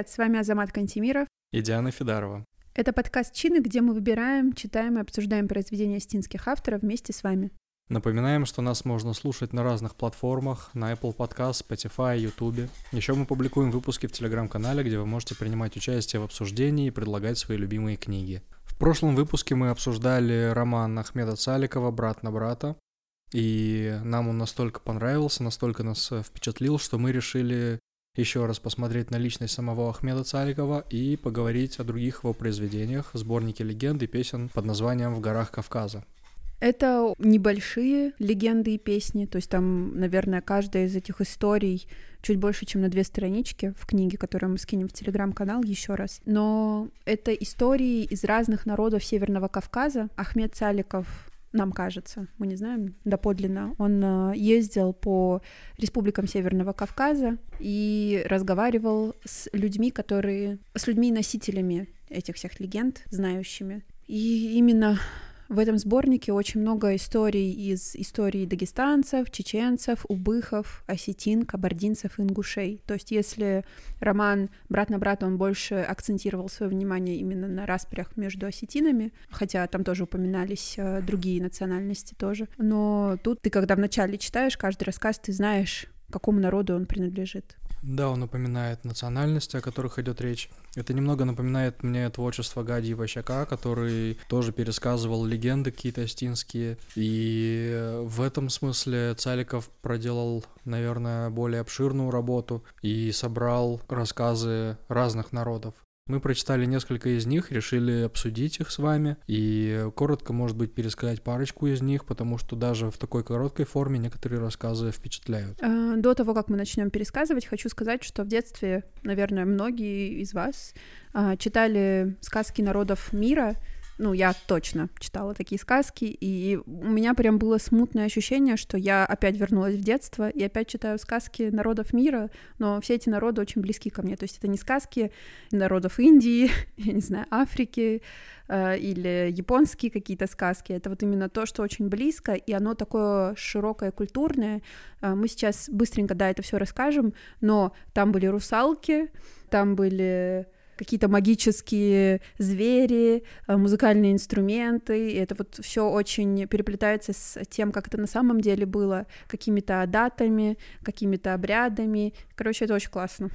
Привет, с вами Азамат Кантемиров и Диана Федорова. Это подкаст «Чины», где мы выбираем, читаем и обсуждаем произведения стинских авторов вместе с вами. Напоминаем, что нас можно слушать на разных платформах, на Apple Podcast, Spotify, YouTube. Еще мы публикуем выпуски в Телеграм-канале, где вы можете принимать участие в обсуждении и предлагать свои любимые книги. В прошлом выпуске мы обсуждали роман Ахмеда Цаликова «Брат на брата», и нам он настолько понравился, настолько нас э, впечатлил, что мы решили еще раз посмотреть на личность самого Ахмеда Царикова и поговорить о других его произведениях, сборнике легенд и песен под названием «В горах Кавказа». Это небольшие легенды и песни, то есть там, наверное, каждая из этих историй чуть больше, чем на две странички в книге, которую мы скинем в телеграм-канал еще раз. Но это истории из разных народов Северного Кавказа. Ахмед Цаликов нам кажется, мы не знаем доподлинно, он э, ездил по республикам Северного Кавказа и разговаривал с людьми, которые... с людьми-носителями этих всех легенд, знающими. И именно в этом сборнике очень много историй из истории дагестанцев, чеченцев, убыхов, осетин, кабардинцев ингушей. То есть если роман «Брат на брата» он больше акцентировал свое внимание именно на распрях между осетинами, хотя там тоже упоминались э, другие национальности тоже. Но тут ты, когда вначале читаешь каждый рассказ, ты знаешь, какому народу он принадлежит. Да, он напоминает национальности, о которых идет речь. Это немного напоминает мне творчество Гади Иващака, который тоже пересказывал легенды какие-то астинские. И в этом смысле Цаликов проделал, наверное, более обширную работу и собрал рассказы разных народов. Мы прочитали несколько из них, решили обсудить их с вами и коротко, может быть, пересказать парочку из них, потому что даже в такой короткой форме некоторые рассказы впечатляют. А, до того, как мы начнем пересказывать, хочу сказать, что в детстве, наверное, многие из вас а, читали сказки народов мира, ну, я точно читала такие сказки, и у меня прям было смутное ощущение, что я опять вернулась в детство и опять читаю сказки народов мира, но все эти народы очень близки ко мне. То есть это не сказки народов Индии, я не знаю, Африки э, или японские какие-то сказки. Это вот именно то, что очень близко, и оно такое широкое, культурное. Э, мы сейчас быстренько, да, это все расскажем, но там были русалки, там были какие-то магические звери, э, музыкальные инструменты, и это вот все очень переплетается с тем, как это на самом деле было, какими-то датами, какими-то обрядами. Короче, это очень классно.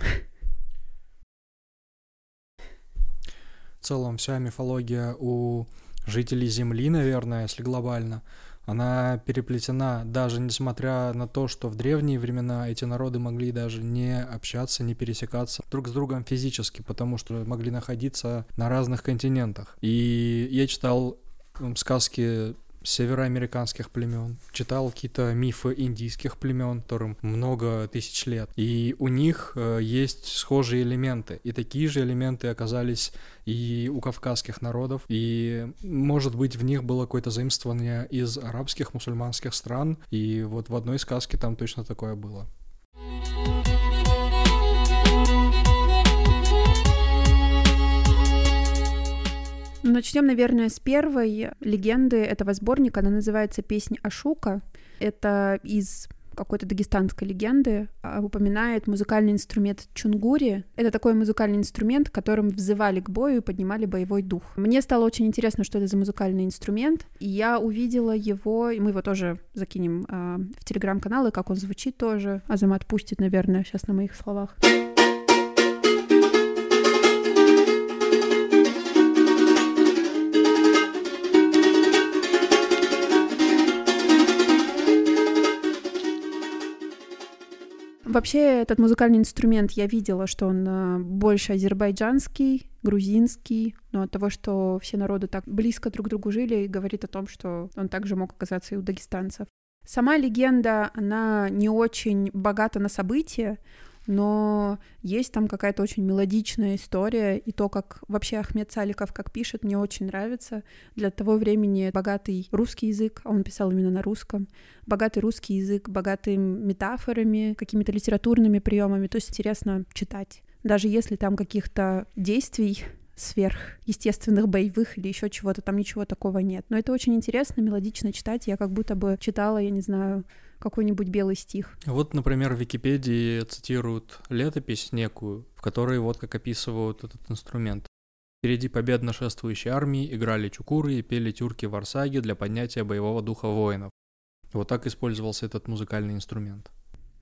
В целом вся мифология у жителей Земли, наверное, если глобально, она переплетена, даже несмотря на то, что в древние времена эти народы могли даже не общаться, не пересекаться друг с другом физически, потому что могли находиться на разных континентах. И я читал сказки североамериканских племен, читал какие-то мифы индийских племен, которым много тысяч лет. И у них э, есть схожие элементы. И такие же элементы оказались и у кавказских народов. И, может быть, в них было какое-то заимствование из арабских, мусульманских стран. И вот в одной сказке там точно такое было. Начнем, наверное, с первой легенды этого сборника. Она называется «Песнь Ашука». Это из какой-то дагестанской легенды а, упоминает музыкальный инструмент чунгури. Это такой музыкальный инструмент, которым взывали к бою и поднимали боевой дух. Мне стало очень интересно, что это за музыкальный инструмент, и я увидела его, и мы его тоже закинем э, в телеграм-канал, и как он звучит тоже. Азамат пустит, наверное, сейчас на моих словах. Вообще этот музыкальный инструмент я видела, что он э, больше азербайджанский, грузинский, но от того, что все народы так близко друг к другу жили, говорит о том, что он также мог оказаться и у дагестанцев. Сама легенда, она не очень богата на события, но есть там какая-то очень мелодичная история, и то, как вообще Ахмед Саликов как пишет, мне очень нравится. Для того времени богатый русский язык, а он писал именно на русском, богатый русский язык, богатый метафорами, какими-то литературными приемами, то есть интересно читать. Даже если там каких-то действий сверхъестественных боевых или еще чего-то, там ничего такого нет. Но это очень интересно, мелодично читать. Я как будто бы читала, я не знаю, какой-нибудь белый стих. Вот, например, в Википедии цитируют летопись некую, в которой вот как описывают этот инструмент. Впереди победно шествующей армии играли чукуры и пели тюрки в Арсаге для поднятия боевого духа воинов. Вот так использовался этот музыкальный инструмент.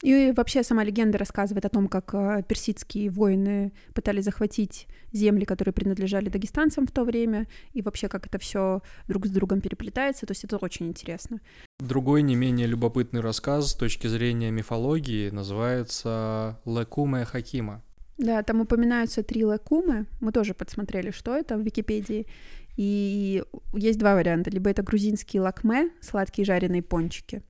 И вообще сама легенда рассказывает о том, как э, персидские воины пытались захватить земли, которые принадлежали дагестанцам в то время, и вообще как это все друг с другом переплетается. То есть это очень интересно. Другой не менее любопытный рассказ с точки зрения мифологии называется «Лекуме Хакима». Да, там упоминаются три лекумы. Мы тоже подсмотрели, что это в Википедии. И есть два варианта. Либо это грузинские лакме, сладкие жареные пончики,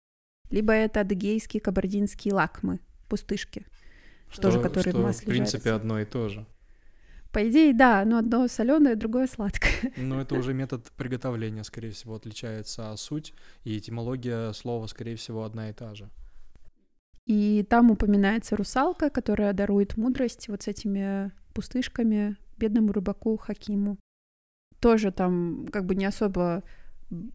либо это адыгейские кабардинские лакмы, пустышки, что, тоже которые что в масле в принципе жарятся. одно и то же. По идее, да, но одно соленое, другое сладкое. Но это уже метод приготовления, скорее всего, отличается, а суть и этимология слова, скорее всего, одна и та же. И там упоминается русалка, которая дарует мудрость вот с этими пустышками бедному рыбаку Хакиму. Тоже там как бы не особо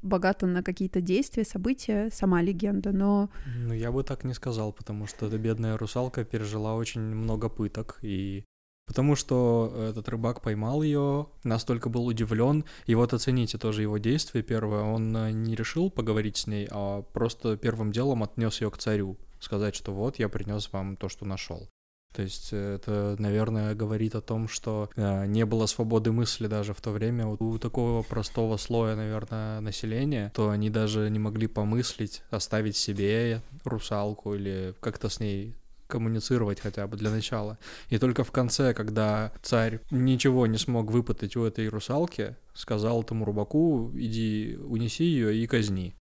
богата на какие-то действия, события, сама легенда, но... Ну, я бы так не сказал, потому что эта бедная русалка пережила очень много пыток, и потому что этот рыбак поймал ее, настолько был удивлен, и вот оцените тоже его действие первое, он э, не решил поговорить с ней, а просто первым делом отнес ее к царю, сказать, что вот я принес вам то, что нашел. То есть э, это, наверное, говорит о том, что э, не было свободы мысли даже в то время у такого простого слоя, наверное, населения, то они даже не могли помыслить оставить себе русалку или как-то с ней коммуницировать хотя бы для начала. И только в конце, когда царь ничего не смог выпытать у этой русалки, сказал этому рыбаку, иди унеси ее и казни.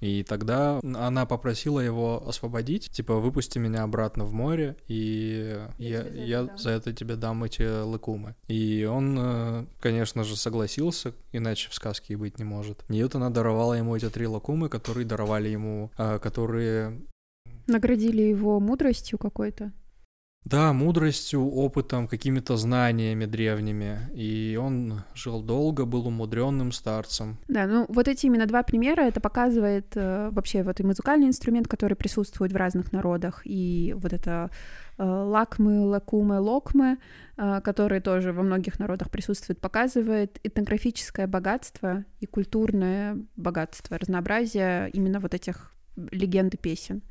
И тогда она попросила его освободить, типа, выпусти меня обратно в море, и я, я, я за это тебе дам эти лыкумы. И он, э, конечно же, согласился, иначе в сказке и быть не может. Ньютон она даровала ему эти три лакумы, которые даровали ему, э, которые... Наградили его мудростью какой-то. Да, мудростью, опытом, какими-то знаниями древними. И он жил долго, был умудренным старцем. Да, ну вот эти именно два примера, это показывает э, вообще вот и музыкальный инструмент, который присутствует в разных народах, и вот это э, лакмы, лакумы, локмы, э, которые тоже во многих народах присутствуют, показывает этнографическое богатство и культурное богатство, разнообразие именно вот этих легенд и песен.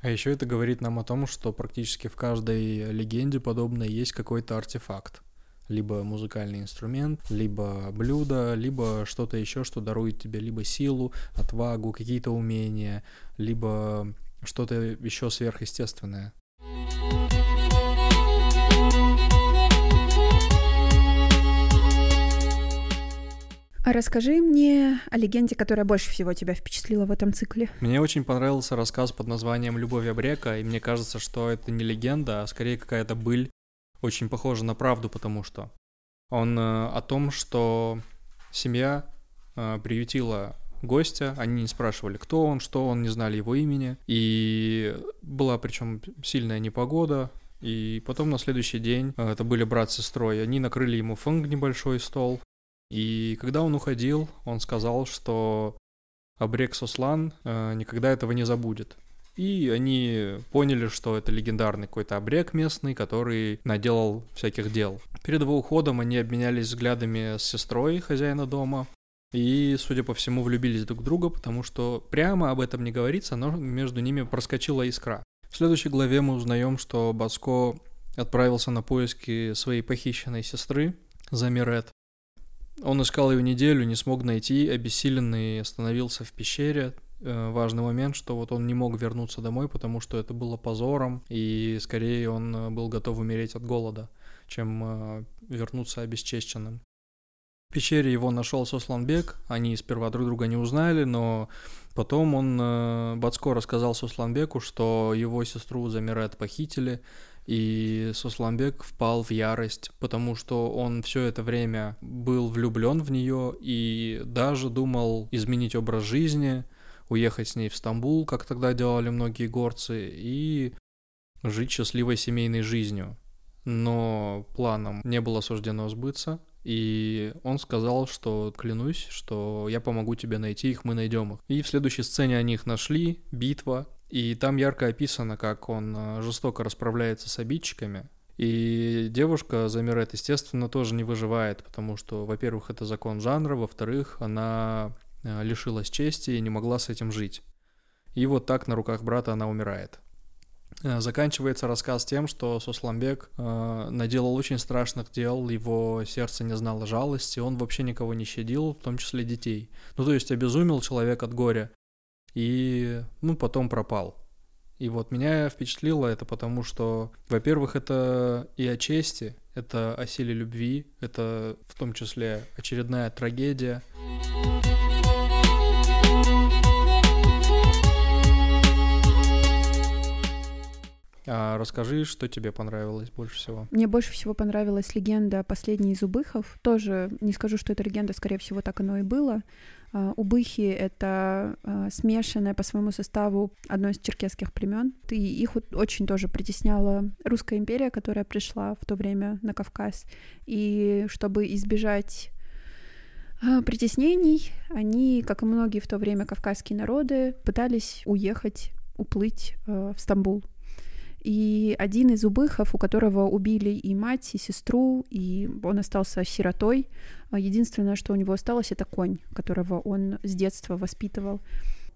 А еще это говорит нам о том, что практически в каждой легенде подобной есть какой-то артефакт. Либо музыкальный инструмент, либо блюдо, либо что-то еще, что дарует тебе либо силу, отвагу, какие-то умения, либо что-то еще сверхъестественное. Расскажи мне о легенде, которая больше всего тебя впечатлила в этом цикле. Мне очень понравился рассказ под названием «Любовь Абрека», и мне кажется, что это не легенда, а скорее какая-то быль, очень похожа на правду, потому что он э, о том, что семья э, приютила гостя, они не спрашивали, кто он, что он, не знали его имени, и была причем сильная непогода, и потом на следующий день, э, это были брат с сестрой, они накрыли ему фонг небольшой стол, и когда он уходил, он сказал, что Абрек Суслан э, никогда этого не забудет. И они поняли, что это легендарный какой-то обрек местный, который наделал всяких дел. Перед его уходом они обменялись взглядами с сестрой хозяина дома. И, судя по всему, влюбились друг в друга, потому что прямо об этом не говорится, но между ними проскочила искра. В следующей главе мы узнаем, что Баско отправился на поиски своей похищенной сестры Замирет. Он искал ее неделю, не смог найти, обессиленный остановился в пещере. Э, важный момент, что вот он не мог вернуться домой, потому что это было позором, и скорее он э, был готов умереть от голода, чем э, вернуться обесчещенным. В пещере его нашел Сосланбек, они сперва друг друга не узнали, но потом он, Бацко рассказал Сосланбеку, что его сестру Замирет похитили, и Сусланбек впал в ярость, потому что он все это время был влюблен в нее и даже думал изменить образ жизни, уехать с ней в Стамбул, как тогда делали многие горцы, и жить счастливой семейной жизнью. Но планам не было суждено сбыться, И он сказал, что клянусь, что я помогу тебе найти их, мы найдем их. И в следующей сцене они их нашли, битва, и там ярко описано, как он э, жестоко расправляется с обидчиками. И девушка Замирет, естественно, тоже не выживает, потому что, во-первых, это закон жанра, во-вторых, она э, лишилась чести и не могла с этим жить. И вот так на руках брата она умирает. Э, заканчивается рассказ тем, что Сосламбек э, наделал очень страшных дел, его сердце не знало жалости, он вообще никого не щадил, в том числе детей. Ну, то есть обезумел человек от горя и, ну, потом пропал. И вот меня впечатлило это потому, что, во-первых, это и о чести, это о силе любви, это в том числе очередная трагедия. А расскажи, что тебе понравилось больше всего? Мне больше всего понравилась легенда «Последний из убыхов». Тоже не скажу, что это легенда, скорее всего, так оно и было. А, убыхи — это а, смешанное по своему составу одно из черкесских племен. И их очень тоже притесняла русская империя, которая пришла в то время на Кавказ. И чтобы избежать а, притеснений, они, как и многие в то время кавказские народы, пытались уехать, уплыть в Стамбул. И один из убыхов, у которого убили и мать, и сестру, и он остался сиротой, единственное, что у него осталось, это конь, которого он с детства воспитывал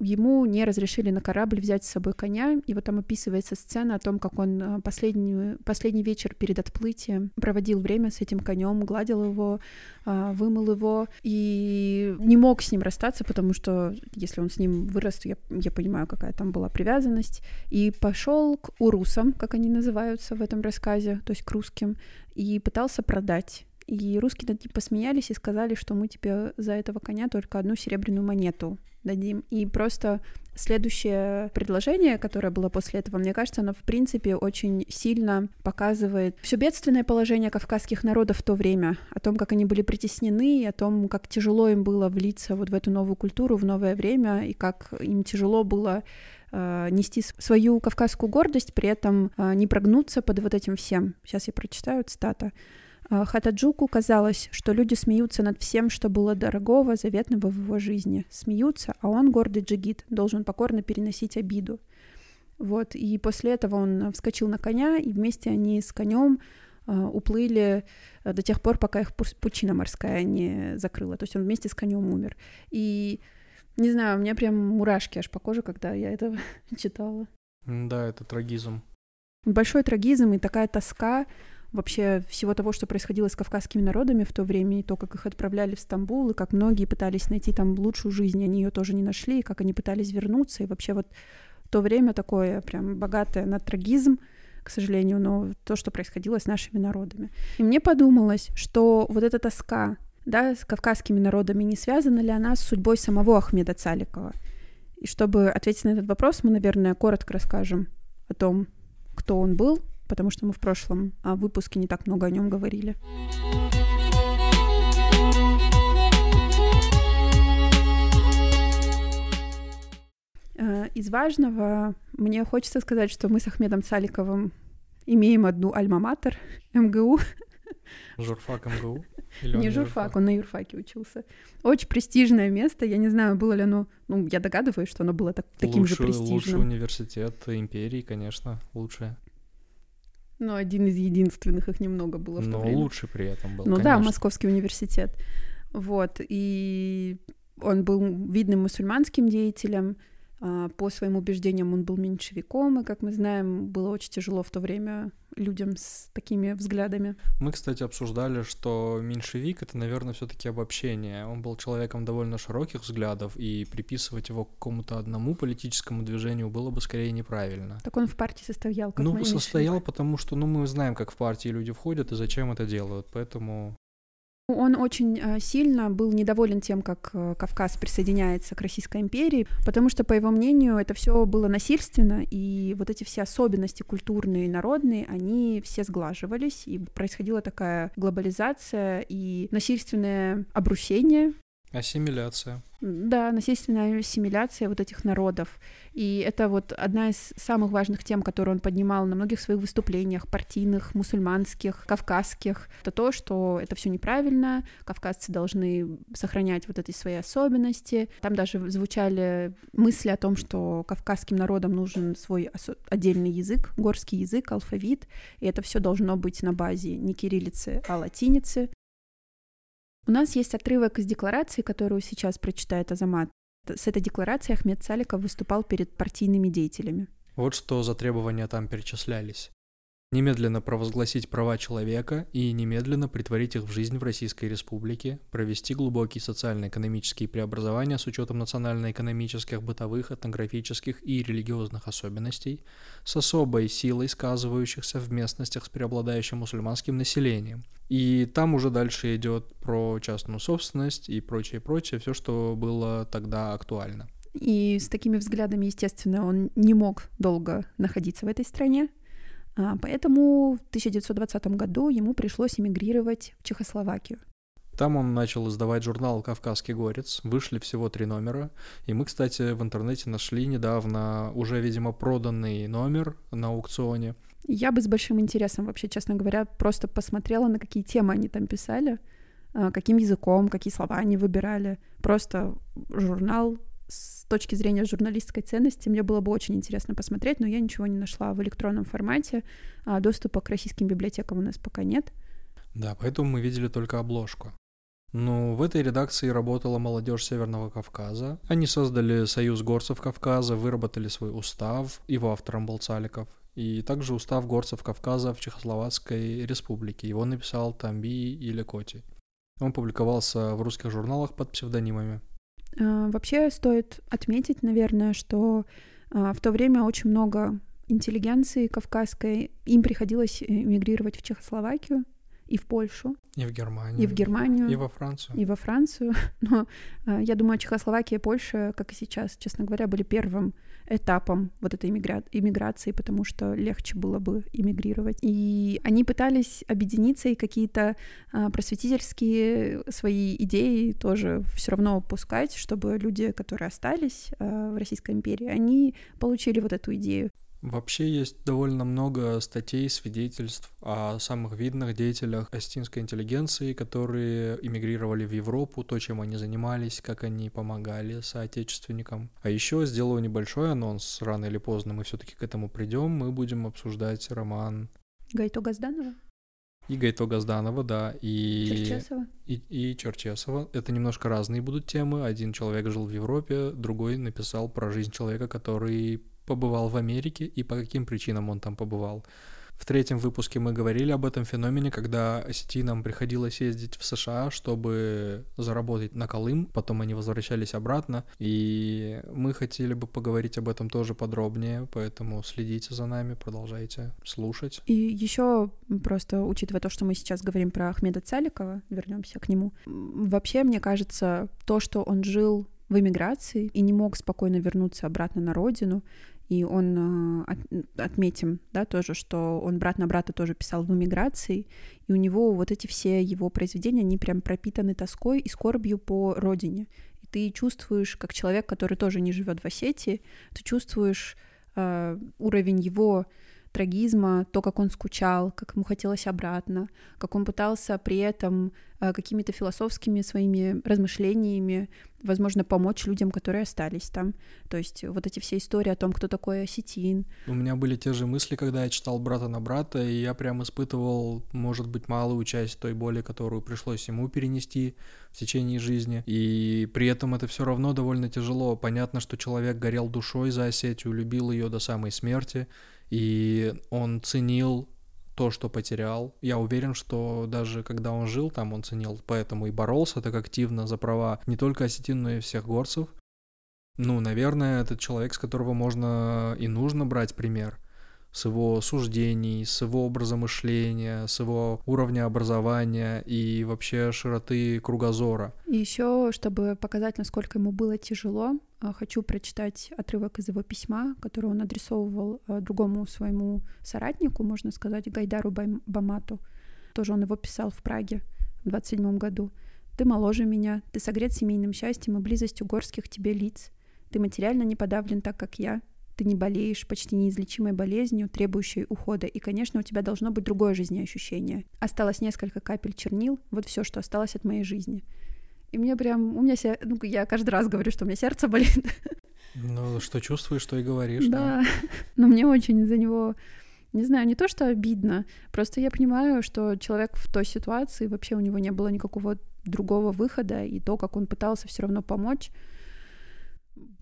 ему не разрешили на корабль взять с собой коня, и вот там описывается сцена о том, как он э, последний, последний вечер перед отплытием проводил время с этим конем, гладил его, а, вымыл его, и не мог с ним расстаться, потому что если он с ним вырос, то я, я понимаю, какая там была привязанность, и пошел к урусам, как они называются в этом рассказе, то есть к русским, и пытался продать и русские над ним посмеялись и сказали, что мы тебе за этого коня только одну серебряную монету дадим. И просто следующее предложение, которое было после этого, мне кажется, оно в принципе очень сильно показывает все бедственное положение кавказских народов в то время, о том, как они были притеснены, о том, как тяжело им было влиться вот в эту новую культуру, в новое время, и как им тяжело было э, нести свою кавказскую гордость, при этом э, не прогнуться под вот этим всем. Сейчас я прочитаю цитата. А, Хатаджуку казалось, что люди смеются над всем, что было дорогого, заветного в его жизни. Смеются, а он, гордый джигит, должен покорно переносить обиду. Вот, и после этого он вскочил на коня, и вместе они с конем uh, уплыли до тех пор, пока их пучина морская не закрыла. То есть он вместе с конем умер. И не знаю, у меня прям мурашки аж по коже, когда я это читала. Да, это трагизм. Большой трагизм и такая тоска вообще всего того, что происходило с кавказскими народами в то время, и то, как их отправляли в Стамбул, и как многие пытались найти там лучшую жизнь, они ее тоже не нашли, и как они пытались вернуться, и вообще вот то время такое прям богатое на трагизм, к сожалению, но то, что происходило с нашими народами. И мне подумалось, что вот эта тоска, да, с кавказскими народами, не связана ли она с судьбой самого Ахмеда Цаликова? И чтобы ответить на этот вопрос, мы, наверное, коротко расскажем о том, кто он был, потому что мы в прошлом а, выпуске не так много о нем говорили. Э, из важного мне хочется сказать, что мы с Ахмедом Саликовым имеем одну альма-матер, МГУ. Журфак МГУ? Или не журфак, журфак, он на юрфаке учился. Очень престижное место. Я не знаю, было ли оно... Ну, я догадываюсь, что оно было так, таким лучший, же престижным. Лучший университет империи, конечно, лучшее. Ну, один из единственных, их немного было в Но то время. лучше при этом был, Ну конечно. да, Московский университет. Вот, и он был видным мусульманским деятелем, по своим убеждениям он был меньшевиком, и, как мы знаем, было очень тяжело в то время людям с такими взглядами. Мы, кстати, обсуждали, что меньшевик — это, наверное, все таки обобщение. Он был человеком довольно широких взглядов, и приписывать его к какому-то одному политическому движению было бы скорее неправильно. Так он в партии состоял, как Ну, состоял, потому что, ну, мы знаем, как в партии люди входят и зачем это делают, поэтому он очень э, сильно был недоволен тем, как э, Кавказ присоединяется к Российской империи, потому что, по его мнению, это все было насильственно, и вот эти все особенности культурные и народные, они все сглаживались, и происходила такая глобализация и насильственное обрусение Ассимиляция. Да, насильственная ассимиляция вот этих народов. И это вот одна из самых важных тем, которую он поднимал на многих своих выступлениях, партийных, мусульманских, кавказских. Это то, что это все неправильно, кавказцы должны сохранять вот эти свои особенности. Там даже звучали мысли о том, что кавказским народам нужен свой отдельный язык, горский язык, алфавит, и это все должно быть на базе не кириллицы, а латиницы. У нас есть отрывок из декларации, которую сейчас прочитает Азамат. С этой декларацией Ахмед Саликов выступал перед партийными деятелями. Вот что за требования там перечислялись немедленно провозгласить права человека и немедленно притворить их в жизнь в Российской Республике, провести глубокие социально-экономические преобразования с учетом национально-экономических, бытовых, этнографических и религиозных особенностей, с особой силой сказывающихся в местностях с преобладающим мусульманским населением. И там уже дальше идет про частную собственность и прочее, прочее, все, что было тогда актуально. И с такими взглядами, естественно, он не мог долго находиться в этой стране, а, поэтому в 1920 году ему пришлось эмигрировать в Чехословакию. Там он начал издавать журнал «Кавказский горец». Вышли всего три номера. И мы, кстати, в интернете нашли недавно уже, видимо, проданный номер на аукционе. Я бы с большим интересом, вообще, честно говоря, просто посмотрела, на какие темы они там писали, а, каким языком, какие слова они выбирали. Просто журнал с точки зрения журналистской ценности мне было бы очень интересно посмотреть, но я ничего не нашла в электронном формате. А доступа к российским библиотекам у нас пока нет. Да, поэтому мы видели только обложку. Ну, в этой редакции работала молодежь Северного Кавказа. Они создали Союз горцев Кавказа, выработали свой устав, его автором был Цаликов. И также устав горцев Кавказа в Чехословацкой республике. Его написал Тамби или Коти. Он публиковался в русских журналах под псевдонимами. А, вообще стоит отметить, наверное, что а, в то время очень много интеллигенции кавказской, им приходилось эмигрировать в Чехословакию и в Польшу. И в Германию. И в Германию. И во Францию. И во Францию. Но я думаю, Чехословакия и Польша, как и сейчас, честно говоря, были первым этапом вот этой иммигра... иммиграции, потому что легче было бы иммигрировать. И они пытались объединиться и какие-то а, просветительские свои идеи тоже все равно пускать, чтобы люди, которые остались а, в Российской империи, они получили вот эту идею. Вообще есть довольно много статей, свидетельств о самых видных деятелях остинской интеллигенции, которые эмигрировали в Европу, то, чем они занимались, как они помогали соотечественникам. А еще сделаю небольшой анонс, рано или поздно мы все-таки к этому придем, мы будем обсуждать роман Гайто Газданова? И Гайто Газданова, да, и... Черчесова? И, и Черчесова. Это немножко разные будут темы. Один человек жил в Европе, другой написал про жизнь человека, который побывал в Америке и по каким причинам он там побывал. В третьем выпуске мы говорили об этом феномене, когда осетинам приходилось ездить в США, чтобы заработать на Колым, потом они возвращались обратно, и мы хотели бы поговорить об этом тоже подробнее, поэтому следите за нами, продолжайте слушать. И еще просто учитывая то, что мы сейчас говорим про Ахмеда Цаликова, вернемся к нему. Вообще, мне кажется, то, что он жил в эмиграции и не мог спокойно вернуться обратно на родину, и он, а, отметим, да, тоже, что он брат на брата тоже писал в эмиграции, и у него вот эти все его произведения, они прям пропитаны тоской и скорбью по родине. И ты чувствуешь, как человек, который тоже не живет в Осетии, ты чувствуешь э, уровень его трагизма, то, как он скучал, как ему хотелось обратно, как он пытался при этом э, какими-то философскими своими размышлениями, возможно, помочь людям, которые остались там. То есть вот эти все истории о том, кто такой осетин. У меня были те же мысли, когда я читал «Брата на брата», и я прям испытывал, может быть, малую часть той боли, которую пришлось ему перенести в течение жизни. И при этом это все равно довольно тяжело. Понятно, что человек горел душой за Осетию, любил ее до самой смерти, и он ценил то, что потерял. Я уверен, что даже когда он жил там, он ценил, поэтому и боролся так активно за права не только осетин, но и всех горцев. Ну, наверное, этот человек, с которого можно и нужно брать пример – с его суждений, с его образа мышления, с его уровня образования и вообще широты кругозора. И еще, чтобы показать, насколько ему было тяжело, хочу прочитать отрывок из его письма, который он адресовывал а, другому своему соратнику, можно сказать, Гайдару Бамату. Тоже он его писал в Праге в 27 году. Ты моложе меня, ты согрет семейным счастьем и близостью горских тебе лиц. Ты материально не подавлен так, как я. Ты не болеешь почти неизлечимой болезнью, требующей ухода, и, конечно, у тебя должно быть другое жизнеощущение. Осталось несколько капель чернил, вот все, что осталось от моей жизни. И мне прям, у меня, се... ну, я каждый раз говорю, что у меня сердце болит. Ну, что чувствуешь, что и говоришь. Да, но мне очень за него не знаю, не то, что обидно, просто я понимаю, что человек в той ситуации, вообще у него не было никакого другого выхода, и то, как он пытался все равно помочь,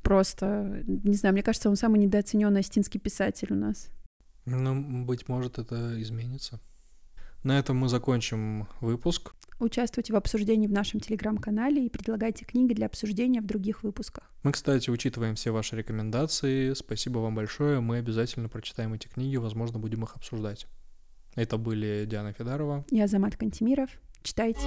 просто, не знаю, мне кажется, он самый недооцененный астинский писатель у нас. Ну, быть может, это изменится. На этом мы закончим выпуск. Участвуйте в обсуждении в нашем телеграм-канале и предлагайте книги для обсуждения в других выпусках. Мы, кстати, учитываем все ваши рекомендации. Спасибо вам большое. Мы обязательно прочитаем эти книги, возможно, будем их обсуждать. Это были Диана Федорова. Я Замат Кантемиров. Читайте.